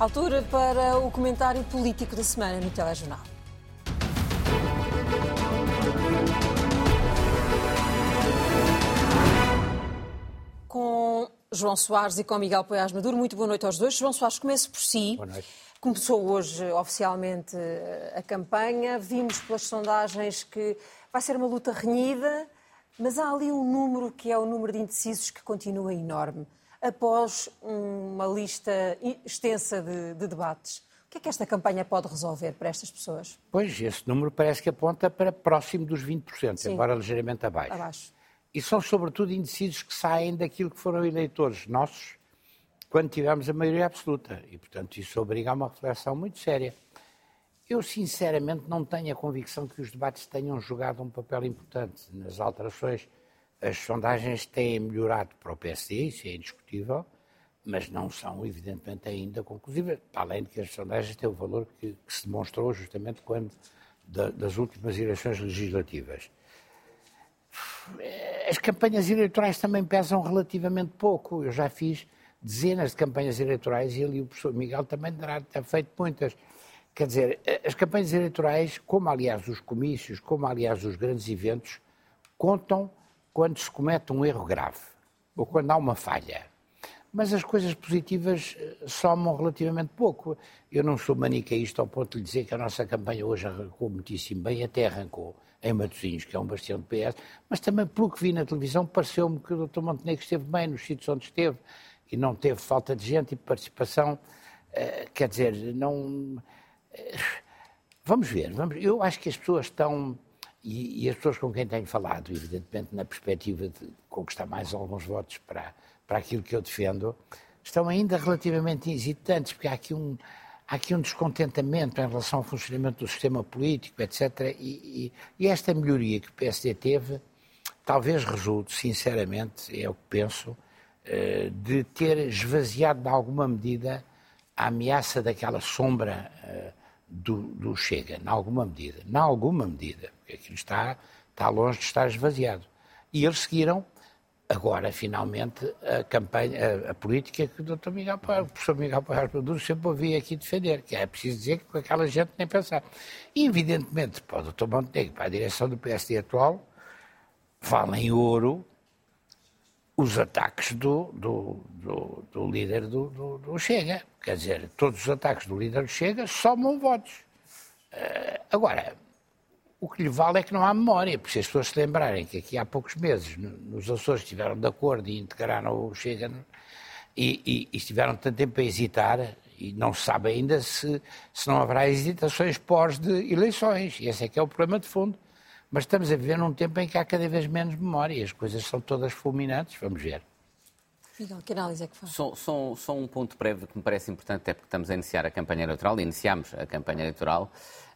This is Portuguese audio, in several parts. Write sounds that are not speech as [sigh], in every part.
Altura para o comentário político da semana no Telejornal. Com João Soares e com Miguel Poiás Maduro. Muito boa noite aos dois. João Soares, começo por si. Boa noite. Começou hoje oficialmente a campanha. Vimos pelas sondagens que vai ser uma luta renhida, mas há ali um número que é o número de indecisos que continua enorme. Após uma lista extensa de, de debates, o que é que esta campanha pode resolver para estas pessoas? Pois, esse número parece que aponta para próximo dos 20%, Sim. embora ligeiramente abaixo. abaixo. E são, sobretudo, indecisos que saem daquilo que foram eleitores nossos quando tivemos a maioria absoluta. E, portanto, isso obriga a uma reflexão muito séria. Eu, sinceramente, não tenho a convicção que os debates tenham jogado um papel importante nas alterações. As sondagens têm melhorado para o PSD, isso é indiscutível, mas não são, evidentemente, ainda conclusivas, além de que as sondagens têm o valor que, que se demonstrou justamente quando da, das últimas eleições legislativas. As campanhas eleitorais também pesam relativamente pouco. Eu já fiz dezenas de campanhas eleitorais e ali o professor Miguel também terá ter feito muitas. Quer dizer, as campanhas eleitorais, como aliás os comícios, como aliás os grandes eventos, contam quando se comete um erro grave ou quando há uma falha. Mas as coisas positivas eh, somam relativamente pouco. Eu não sou manicaísta ao ponto de dizer que a nossa campanha hoje arrancou muitíssimo bem, até arrancou em Matosinhos, que é um bastião de PS, mas também pelo que vi na televisão pareceu-me que o Dr. Montenegro esteve bem nos sítios onde esteve e não teve falta de gente e participação. Uh, quer dizer, não. Uh, vamos ver, vamos, eu acho que as pessoas estão, e, e, as pessoas com quem tenho falado, evidentemente na perspectiva de conquistar mais alguns votos para, para aquilo que eu defendo, estão ainda relativamente hesitantes, porque há aqui um, há aqui um descontentamento em relação ao funcionamento do sistema político, etc. E, e, e, esta melhoria que o PSD teve, talvez resulte, sinceramente, é o que penso, eh, de ter esvaziado de alguma medida a ameaça daquela sombra eh, do, do Chega, em alguma medida. Em alguma medida, aquilo está, está longe de estar esvaziado. E eles seguiram agora, finalmente, a campanha, a, a política que o Dr. Miguel Paiar, o professor Miguel Paiar Maduro sempre ouvia aqui defender, que é preciso dizer que com aquela gente nem pensar. E, evidentemente, para o Dr. Montenegro, para a direção do PSD atual, valem ouro os ataques do, do, do, do líder do, do, Chega. Quer dizer, todos os ataques do líder do Chega somam votos. Uh, agora, o que lhe vale é que não há memória, porque se as pessoas se lembrarem que aqui há poucos meses nos Açores estiveram de acordo e integraram o Chega e, e, e estiveram tanto tempo a hesitar e não se sabe ainda se, se não haverá hesitações pós de eleições. E esse é que é o problema de fundo. Mas estamos a viver num tempo em que há cada vez menos memória, as coisas são todas fulminantes, vamos ver. Miguel, que análise é que faz? Só, só, só um ponto breve que me parece importante, até porque estamos a iniciar a campanha eleitoral, iniciamos a campanha eleitoral,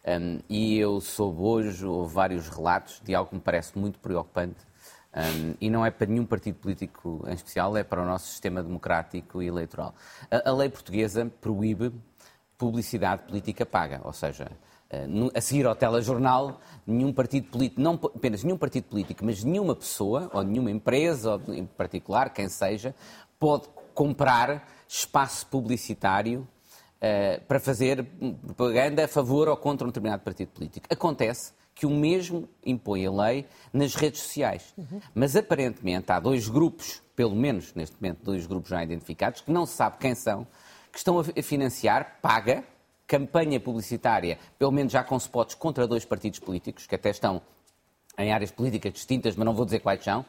um, e eu soube hoje vários relatos de algo que me parece muito preocupante, um, e não é para nenhum partido político em especial, é para o nosso sistema democrático e eleitoral. A, a lei portuguesa proíbe publicidade política paga, ou seja, eh, a seguir ao telejornal, nenhum partido político, não apenas nenhum partido político, mas nenhuma pessoa, ou nenhuma empresa, ou em particular, quem seja, pode comprar espaço publicitário para fazer propaganda a favor ou contra um determinado partido político. Acontece que o mesmo impõe a lei nas redes sociais. Uhum. Mas aparentemente há dois grupos, pelo menos neste momento, dois grupos já identificados, que não se sabe quem são, que estão a financiar, paga, campanha publicitária, pelo menos já com spots contra dois partidos políticos, que até estão em áreas políticas distintas, mas não vou dizer quais são,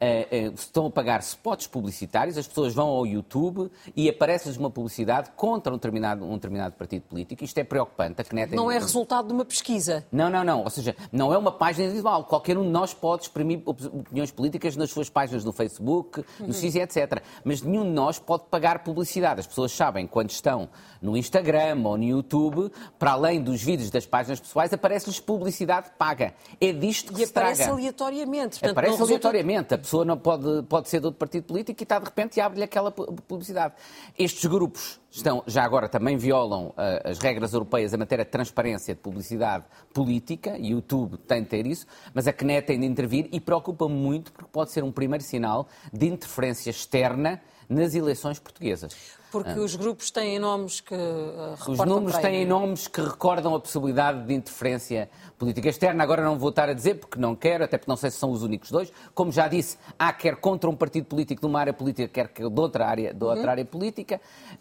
uh, uh, estão a pagar spots publicitários, as pessoas vão ao YouTube e aparece-lhes uma publicidade contra um determinado, um determinado partido político. Isto é preocupante. A CNET não é resultado de uma pesquisa. Não, não, não. Ou seja, não é uma página individual. Qualquer um de nós pode exprimir opiniões políticas nas suas páginas no Facebook, no uhum. etc. Mas nenhum de nós pode pagar publicidade. As pessoas sabem quando estão no Instagram ou no YouTube, para além dos vídeos das páginas pessoais, aparece-lhes publicidade paga. É disto que e se traga. E aparece aleatoriamente. Portanto, aparece aleatoriamente. A pessoa não pode, pode ser de outro partido político e está de repente e abre-lhe aquela publicidade. Estes grupos estão, já agora também violam uh, as regras europeias em matéria de transparência de publicidade política, e o YouTube tem de ter isso, mas a CNET tem de intervir e preocupa muito porque pode ser um primeiro sinal de interferência externa nas eleições portuguesas. Porque ah. os grupos têm nomes que uh, Os números têm nomes que recordam a possibilidade de interferência política externa. Agora não vou estar a dizer porque não quero, até porque não sei se são os únicos dois. Como já disse, há quer contra um partido político de uma área política, quer de outra área, de outra uhum. área política,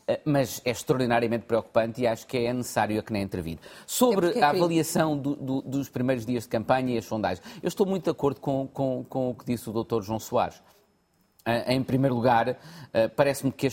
uh, mas é extraordinariamente preocupante e acho que é necessário a que nem intervir. Sobre é, é a avaliação do, do, dos primeiros dias de campanha e as sondagens, eu estou muito de acordo com, com, com o que disse o Dr. João Soares. Em primeiro lugar, eh, parece-me que,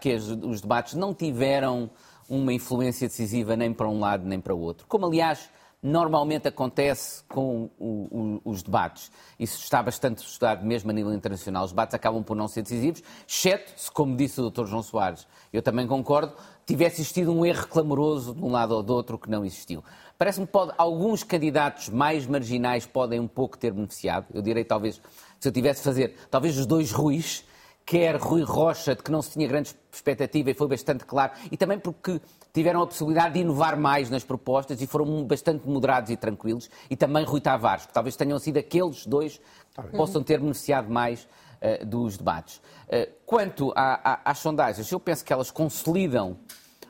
que os debates não tiveram uma influência decisiva nem para um lado nem para o outro. Como, aliás, normalmente acontece com o, o, os debates. Isso está bastante estudado mesmo a nível internacional. Os debates acabam por não ser decisivos, exceto se, como disse o Dr. João Soares, eu também concordo, tivesse existido um erro clamoroso de um lado ou do outro que não existiu. Parece-me que alguns candidatos mais marginais podem um pouco ter beneficiado. Eu direi talvez se eu tivesse de fazer, talvez os dois Ruiz, quer Rui Rocha, de que não se tinha grande expectativa e foi bastante claro, e também porque tiveram a possibilidade de inovar mais nas propostas e foram bastante moderados e tranquilos, e também Rui Tavares, que talvez tenham sido aqueles dois que possam ter beneficiado mais uh, dos debates. Uh, quanto a, a, às sondagens, eu penso que elas consolidam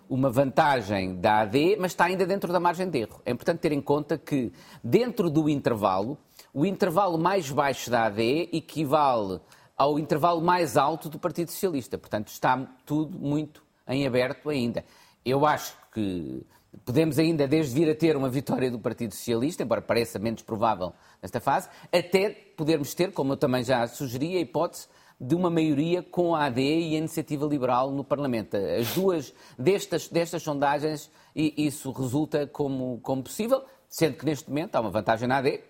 uma vantagem da AD, mas está ainda dentro da margem de erro. É importante ter em conta que, dentro do intervalo, o intervalo mais baixo da AD equivale ao intervalo mais alto do Partido Socialista. Portanto, está tudo muito em aberto ainda. Eu acho que podemos ainda, desde vir a ter uma vitória do Partido Socialista, embora pareça menos provável nesta fase, até podermos ter, como eu também já sugeri, a hipótese de uma maioria com a AD e a Iniciativa Liberal no Parlamento. As duas destas, destas sondagens, isso resulta como, como possível, sendo que neste momento há uma vantagem na AD,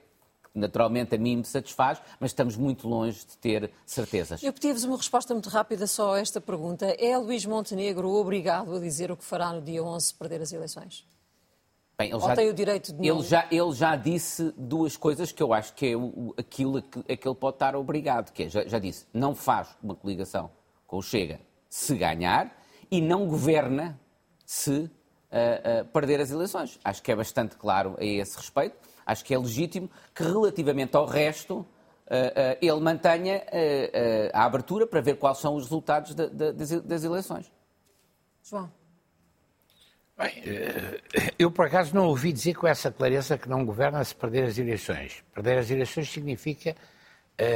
naturalmente a mim me satisfaz, mas estamos muito longe de ter certezas. Eu pedi-vos uma resposta muito rápida só a esta pergunta. É Luís Montenegro obrigado a dizer o que fará no dia 11 se perder as eleições? Bem, ele Ou já, tem o direito de ele já Ele já disse duas coisas que eu acho que é o, aquilo a que, a que ele pode estar obrigado, que é, já, já disse, não faz uma coligação com o Chega se ganhar e não governa se uh, uh, perder as eleições. Acho que é bastante claro a esse respeito. Acho que é legítimo que, relativamente ao resto, uh, uh, ele mantenha uh, a abertura para ver quais são os resultados de, de, das eleições. João. Bem, eu por acaso não ouvi dizer com essa clareza que não governa se perder as eleições. Perder as eleições significa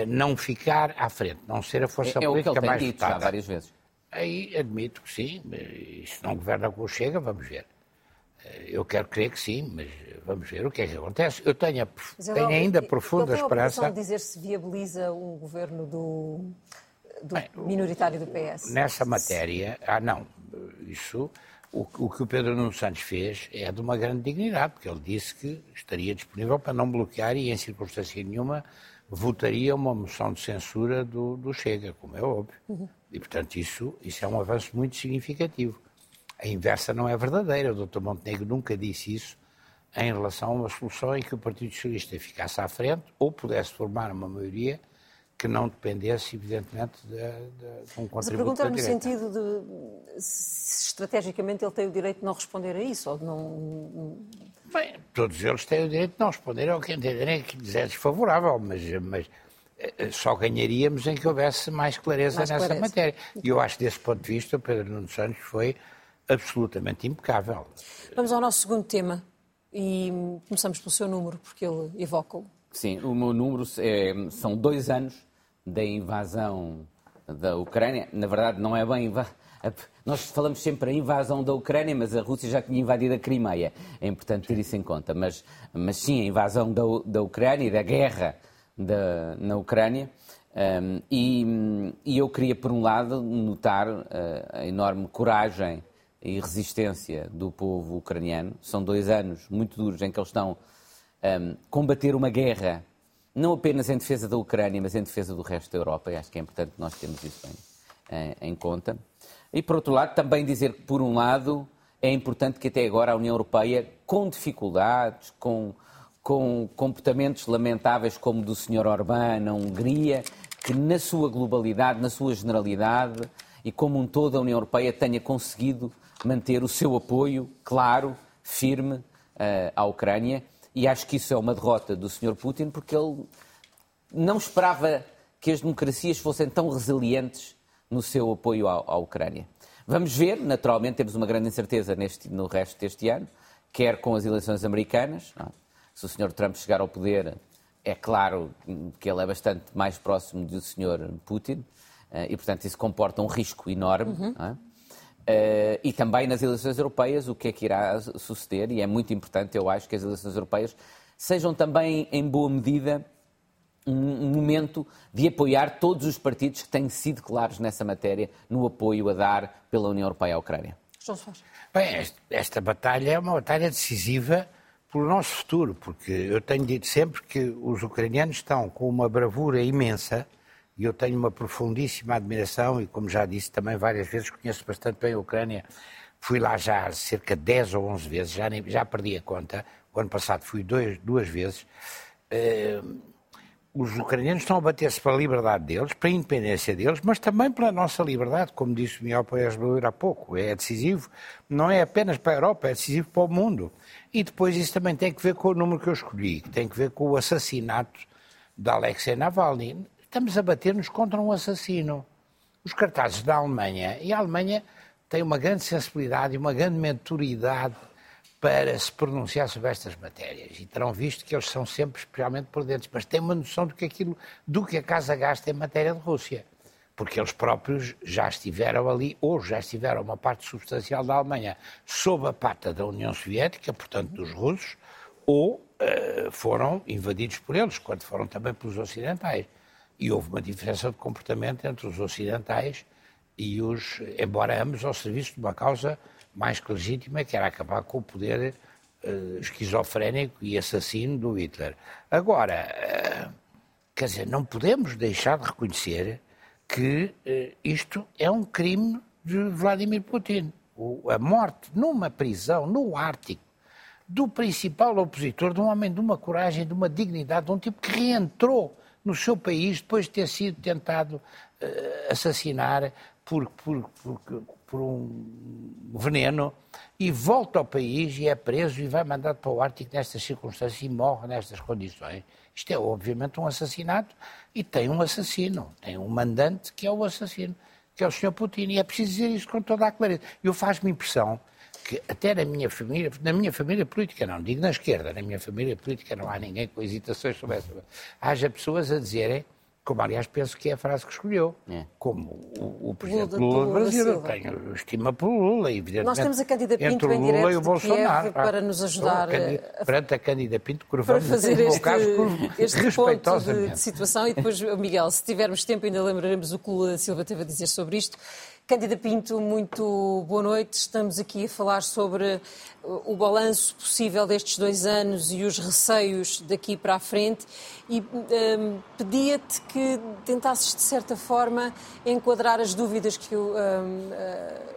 não ficar à frente, não ser a força é, é política o que ele mais tem dito já várias vezes. Aí admito que sim, e se não governa com o Chega, vamos ver. Eu quero crer que sim, mas vamos ver o que é que acontece. Eu tenho, a, tenho ainda profunda ele esperança. de dizer se viabiliza um governo do, do Bem, minoritário do PS. Nessa matéria, ah, não. Isso, o, o, que o Pedro Nuno Santos fez é de uma grande dignidade, porque ele disse que estaria disponível para não bloquear e, em circunstância nenhuma, votaria uma moção de censura do, do Chega, como é óbvio. Uhum. E, portanto, isso, isso é um avanço muito significativo. A inversa não é verdadeira. O Dr. Montenegro nunca disse isso em relação a uma solução em que o Partido Socialista ficasse à frente ou pudesse formar uma maioria que não dependesse, evidentemente, de, de, de um contributo Mas a pergunta é no sentido de se estrategicamente ele tem o direito de não responder a isso ou de não... Bem, todos eles têm o direito de não responder ao que entenderem que lhes é desfavorável, mas, mas eh, só ganharíamos em que houvesse mais clareza mais nessa clareza. matéria. E eu acho que, desse ponto de vista, o Pedro Nuno Santos foi absolutamente impecável. Vamos ao nosso segundo tema e começamos pelo seu número, porque ele evoca-o. Sim, o meu número é, são dois anos da invasão da Ucrânia. Na verdade, não é bem. Nós falamos sempre a invasão da Ucrânia, mas a Rússia já tinha invadido a Crimeia. É importante ter isso em conta. Mas, mas sim, a invasão da, da Ucrânia e da guerra da, na Ucrânia. Um, e, e, eu queria, por um lado, notar uh, a enorme coragem e resistência do povo ucraniano. São dois anos muito duros em que eles estão a um, combater uma guerra, não apenas em defesa da Ucrânia, mas em defesa do resto da Europa. E acho que é importante nós termos isso em, em, em conta. E, por outro lado, também dizer que, por um lado, é importante que até agora a União Europeia, com dificuldades, com, com comportamentos lamentáveis como do Sr. Orbán na Hungria, que na sua globalidade, na sua generalidade e como um todo a União Europeia tenha conseguido manter o seu apoio claro, firme uh, à Ucrânia. E acho que isso é uma derrota do Sr. Putin, porque ele não esperava que as democracias fossem tão resilientes no seu apoio à, à Ucrânia. Vamos ver, naturalmente, temos uma grande incerteza neste, no resto deste ano, quer com as eleições americanas. É? Se o Sr. Trump chegar ao poder, é claro que ele é bastante mais próximo do Sr. Putin eh, e, portanto, isso comporta um risco enorme. Uhum. Uh, e também nas eleições europeias, o que é que irá suceder, e é muito importante, eu acho, que as eleições europeias sejam também, em boa medida, um momento de apoiar todos os partidos que têm sido claros nessa matéria no apoio a dar pela União Europeia à Ucrânia. Bem, esta batalha é uma batalha decisiva para o nosso futuro, porque eu tenho dito sempre que os ucranianos estão com uma bravura imensa e eu tenho uma profundíssima admiração e, como já disse também várias vezes, conheço bastante bem a Ucrânia. Fui lá já cerca de 10 ou 11 vezes, já, nem, já perdi a conta. O ano passado fui dois, duas vezes. Uh, os ucranianos estão a bater-se para a liberdade deles, para a independência deles, mas também pela nossa liberdade, como disse o Miguel Paes há pouco. É decisivo, não é apenas para a Europa, é decisivo para o mundo. E depois isso também tem que ver com o número que eu escolhi, que tem que ver com o assassinato de Alexei Navalny. Estamos a bater-nos contra um assassino. Os cartazes da Alemanha, e a Alemanha tem uma grande sensibilidade e uma grande maturidade para se pronunciar sobre estas matérias. E terão visto que eles são sempre especialmente prudentes, mas têm uma noção do que, aquilo, do que a Casa gasta em matéria de Rússia. Porque eles próprios já estiveram ali, ou já estiveram uma parte substancial da Alemanha sob a pata da União Soviética, portanto dos russos, ou uh, foram invadidos por eles, quando foram também pelos ocidentais. E houve uma diferença de comportamento entre os ocidentais e os, embora ambos ao serviço de uma causa mais que legítima, que era acabar com o poder uh, esquizofrénico e assassino do Hitler. Agora, uh, quer dizer, não podemos deixar de reconhecer que uh, isto é um crime de Vladimir Putin. O, a morte numa prisão no Ártico do principal opositor, de um homem de uma coragem, de uma dignidade, de um tipo que reentrou no seu país depois de ter sido tentado assassinar por, por, por, por um veneno e volta ao país e é preso e vai mandado para o Ártico nestas circunstâncias e morre nestas condições. Isto é obviamente um assassinato e tem um assassino, tem um mandante que é o assassino, que é o Sr. Putin. E é preciso dizer isso com toda a clareza. Eu faz-me impressão que até na minha família, na minha família política não, digo na esquerda, na minha família política não há ninguém com hesitações sobre essa. Haja pessoas a dizerem como aliás penso que é a frase que escolheu, é. como o, o Presidente Lula, Lula do Brasil. Eu tenho estima pelo Lula, evidentemente. Nós temos a Cândida Pinto em direto e o Bolsonaro, para nos ajudar a, perante a Cândida Pinto, para fazer este, caso, este ponto de, de situação. E depois, Miguel, se tivermos tempo, ainda lembraremos o que o Lula Silva teve a dizer sobre isto. Cândida Pinto, muito boa noite. Estamos aqui a falar sobre o balanço possível destes dois anos e os receios daqui para a frente e um, pedia-te que tentasses, de certa forma, enquadrar as dúvidas que o, um, uh,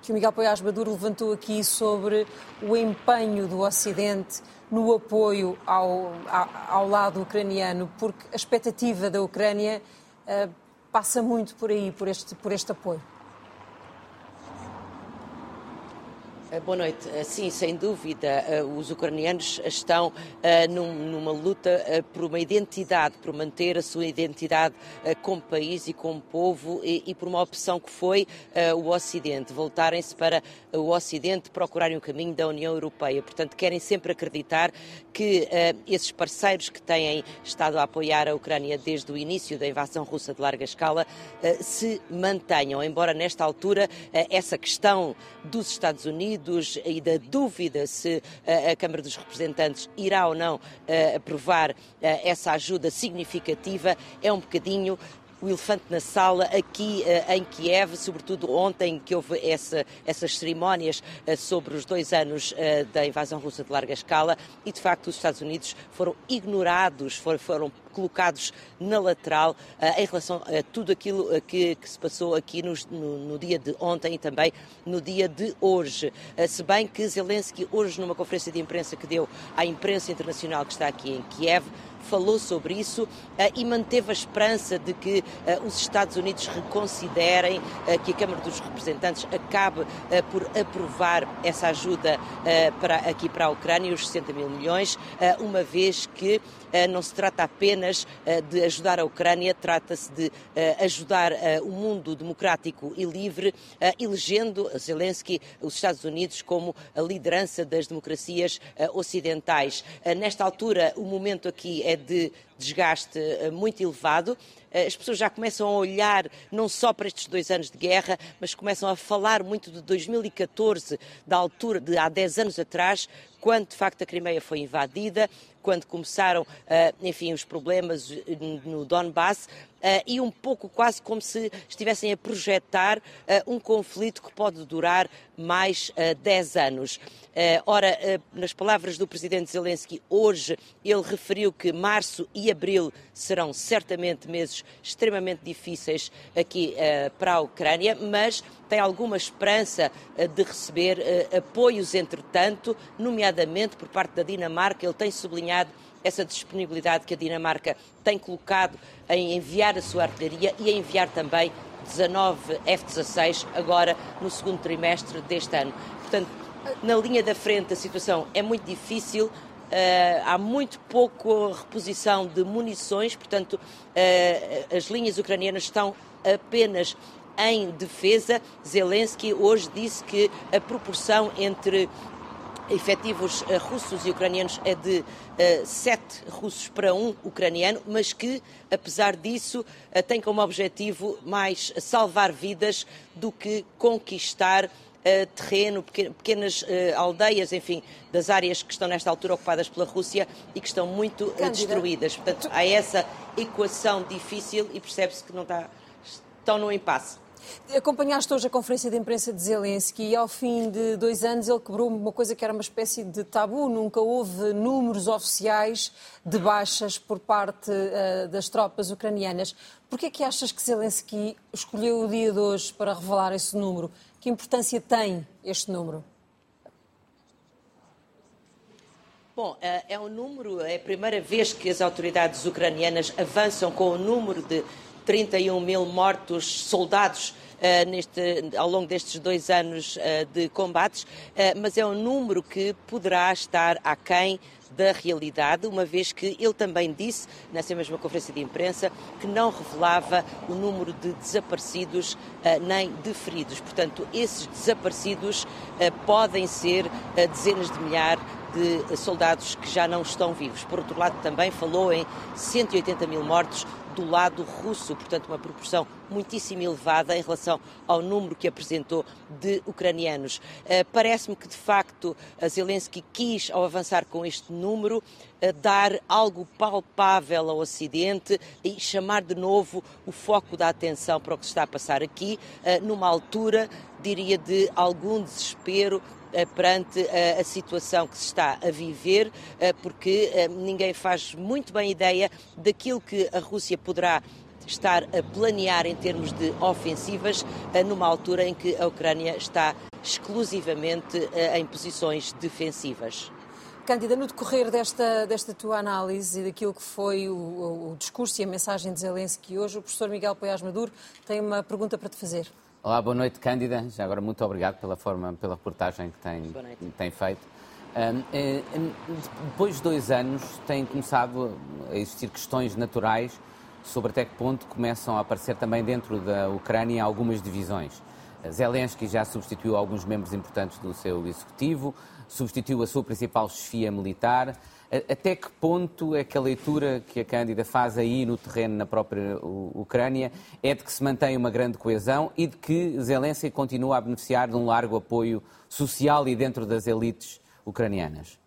que o Miguel Poiás Maduro levantou aqui sobre o empenho do Ocidente no apoio ao, ao, ao lado ucraniano, porque a expectativa da Ucrânia uh, passa muito por aí, por este, por este apoio. Boa noite. Eh, sim, sem dúvida, eh, os ucranianos estão numa luta por uma identidade, por manter a sua identidade como país e como povo e por uma opção que foi o Ocidente, voltarem-se para o Ocidente, procurarem o caminho da União Europeia. Portanto, querem sempre acreditar que esses parceiros que têm estado a apoiar a Ucrânia desde o início da invasão russa de larga escala se mantenham, embora nesta altura essa questão dos Estados Unidos Unidos e da dúvida se eh, a Câmara dos Representantes irá ou não eh, aprovar eh, essa ajuda significativa, é um bocadinho o elefante na sala aqui uh, em Kiev, sobretudo ontem que houve essa, essas cerimónias uh, sobre os dois anos uh, da invasão russa de larga escala e de facto os Estados Unidos foram ignorados, foram, foram colocados na lateral em relação a tudo aquilo que, que, se passou aqui no, no, dia de ontem e também no dia de hoje. Se bem que Zelensky, hoje, numa conferência de imprensa que deu à imprensa internacional que está aqui em Kiev, falou sobre isso e manteve a esperança de que os Estados Unidos reconsiderem que a Câmara dos Representantes acabe por aprovar essa ajuda para, aqui para a Ucrânia, os 60 mil milhões, uma vez que não se trata apenas de ajudar a Ucrânia, trata-se de ajudar o mundo democrático e livre, elegendo Zelensky, os Estados Unidos, como a liderança das democracias ocidentais. Nesta altura, o momento aqui é de desgaste muito elevado. As pessoas já começam a olhar não só para estes dois anos de guerra, mas começam a falar muito de 2014, da altura de há 10 anos atrás, quando de facto a Crimeia foi invadida, quando começaram, eh, enfim, os problemas no Donbass, eh, e um pouco quase como se estivessem a projetar eh, um conflito que pode durar mais 10 anos. Ora, nas palavras do presidente Zelensky, hoje ele referiu que março e abril serão certamente meses extremamente difíceis aqui para a Ucrânia, mas tem alguma esperança de receber apoios, entretanto, nomeadamente por parte da Dinamarca. Ele tem sublinhado essa disponibilidade que a Dinamarca tem colocado em enviar a sua artilharia e a enviar também 19 F-16 agora no segundo trimestre deste ano. Portanto, na linha da frente a situação é muito difícil, Uh, há muito pouco reposição de munições, portanto, uh, as linhas ucranianas estão apenas em defesa. Zelensky hoje disse que a proporção entre efetivos uh, russos e ucranianos é de uh, sete russos para um ucraniano, mas que, apesar disso, uh, tem como objetivo mais salvar vidas do que conquistar terreno, pequenas aldeias, enfim, das áreas que estão nesta altura ocupadas pela Rússia e que estão muito destruídas. Portanto, há essa equação difícil e percebe-se que não está, estão no impasse. Acompanhaste hoje a conferência de imprensa de Zelensky e ao fim de dois anos ele quebrou uma coisa que era uma espécie de tabu. Nunca houve números oficiais de baixas por parte uh, das tropas ucranianas. Por que é que achas que Zelensky escolheu o dia de hoje para revelar esse número? Que importância tem este número? Bom, eh, é um número, é a primeira vez que as autoridades ucranianas avançam com o número de 31 mil mortos soldados Uh, neste, ao longo destes dois anos uh, de combates, uh, mas é um número que poderá estar aquém da realidade, uma vez que ele também disse, nessa mesma conferência de imprensa, que não revelava o número de desaparecidos nem de feridos. Portanto, esses desaparecidos podem ser dezenas de milhares de soldados que já não estão vivos. Por outro lado, também falou em 180 mil mortos do lado russo, portanto, uma proporção muitíssimo elevada em relação ao número que apresentou de ucranianos. Uh, Parece-me que, de facto, Zelensky quis, ao avançar com este número, uh, dar algo palpável ao Ocidente e chamar de novo o foco da atenção para o que se está a passar aqui, uh, numa altura, diria, de algum desespero eh, perante eh, a situação que se está a viver, eh, porque ninguém faz muito bem ideia daquilo que a Rússia poderá estar a planear em termos de ofensivas numa altura em que a Ucrânia está exclusivamente em posições defensivas. Cândida, no decorrer desta, desta tua análise e daquilo que foi o, o discurso e a mensagem de Zelensky hoje, o professor Miguel Poiás Maduro tem uma pergunta para te fazer. Olá, boa noite, Cândida. Já agora, muito obrigado pela forma, pela reportagem que tem, tem feito. Um, é, depois de dois anos, têm começado a existir questões naturais sobre até que ponto começam a aparecer também dentro da Ucrânia algumas divisões. Zelensky já substituiu alguns membros importantes do seu executivo, substituiu a sua principal chefia militar. Até que ponto é que a leitura que a Cândida faz aí no terreno na própria Ucrânia é de que se mantém uma grande coesão e de que Zelensky continua a beneficiar de um largo apoio social e dentro das elites ucranianas?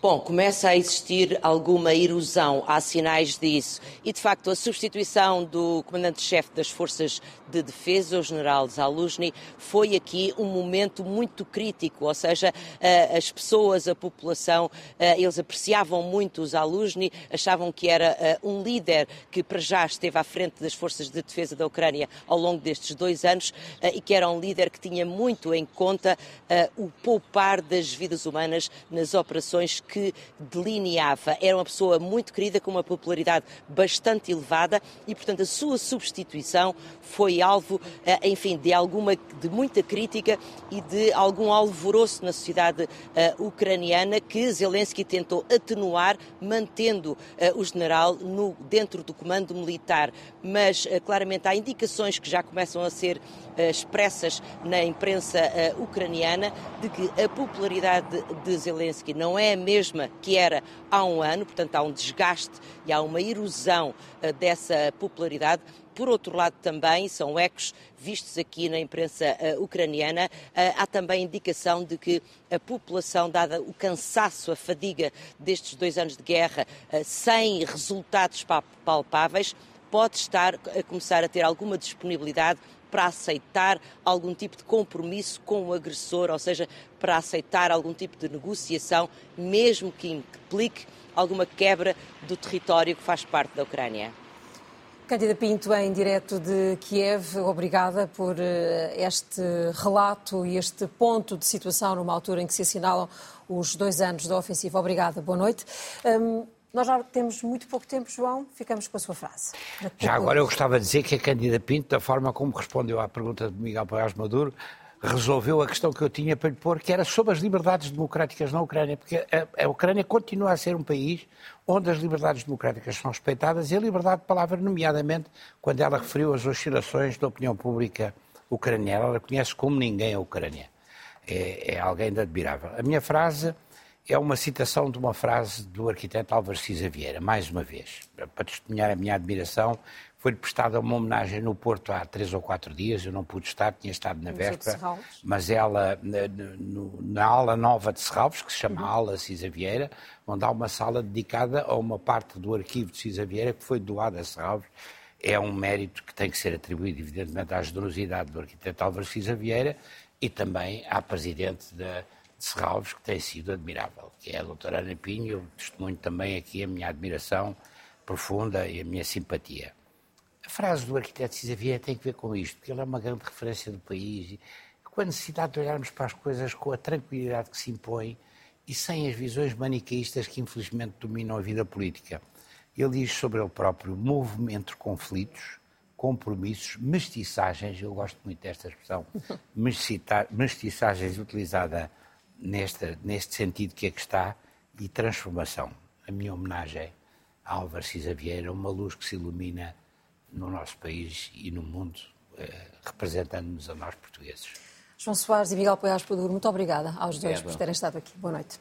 Bom, começa a existir alguma erosão, há sinais disso. E, de facto, a substituição do comandante-chefe das Forças de Defesa, o general Zaluzny, foi aqui um momento muito crítico, ou seja, as pessoas, a população, eles apreciavam muito o Zaluzny, achavam que era um líder que para já esteve à frente das Forças de Defesa da Ucrânia ao longo destes dois anos e que era um líder que tinha muito em conta o poupar das vidas humanas nas operações que delineava. Era uma pessoa muito querida, com uma popularidade bastante elevada e, portanto, a sua substituição foi alvo, eh, enfim, de alguma, de muita crítica e de algum alvoroço na sociedade uh, ucraniana que Zelensky tentou atenuar, mantendo uh, o general no, dentro do comando militar. Mas, uh, claramente, há indicações que já começam a ser expressas na imprensa ucraniana de que a popularidade de Zelensky não é a mesma que era há um ano, portanto, há um desgaste e há uma erosão dessa popularidade por outro lado, também são ecos vistos aqui na imprensa uh, ucraniana. Uh, há também indicação de que a população, dada o cansaço, a fadiga destes dois anos de guerra, uh, sem resultados palpáveis, pode estar a começar a ter alguma disponibilidade para aceitar algum tipo de compromisso com o agressor, ou seja, para aceitar algum tipo de negociação, mesmo que implique alguma quebra do território que faz parte da Ucrânia. Cândida Pinto, em direto de Kiev, obrigada por eh, este relato e este ponto de situação numa altura em que se assinalam os dois anos da ofensiva. Obrigada, boa noite. Um, nós já temos muito pouco tempo, João, ficamos com a sua frase. Já agora eu gostava de dizer que a Cândida Pinto, da forma como respondeu à pergunta de Miguel Paiás Maduro, resolveu a questão que eu tinha para lhe pôr, que era sobre as liberdades democráticas na Ucrânia, porque a, a, Ucrânia continua a ser um país onde as liberdades democráticas são respeitadas e a liberdade de palavra, nomeadamente quando ela referiu as oscilações da opinião pública ucraniana. Ela conhece como ninguém a Ucrânia. É, é alguém de admirável. A minha frase é uma citação de uma frase do arquiteto Álvaro Cisa Vieira, mais uma vez, para testemunhar a minha admiração foi-lhe prestada uma homenagem no Porto há três ou quatro dias, eu não pude estar, tinha estado na véspera, mas ela, na, na ala nova de Serralves, que se chama uhum. Ala Cisa Vieira, onde há uma sala dedicada a uma parte do arquivo de Cisa Vieira que foi doada a Serralves, é um mérito que tem que ser atribuído, evidentemente, à generosidade do arquiteto Álvaro Cisa Vieira e também à presidente da, de Serralves, que tem sido admirável, que é a doutora Ana Pinho, testemunho também aqui a minha admiração profunda e a minha simpatia. A frase do arquiteto Cisa tem que ver com isto, porque ele é uma grande referência do país, com a necessidade de olharmos para as coisas com a tranquilidade que se impõe e sem as visões manicaístas que infelizmente dominam a vida política. Ele diz sobre ele próprio movimento entre conflitos, compromissos, mestiçagens, eu gosto muito desta expressão, [laughs] mestiçagens utilizada nesta, neste sentido que aqui está, e transformação. A minha homenagem a Álvaro Cisa Vieira, uma luz que se ilumina no nosso país e no mundo, eh, representando-nos a nós portugueses. João Soares e Miguel Poiás Paduro, muito obrigada aos dois por terem estado aqui. Boa noite.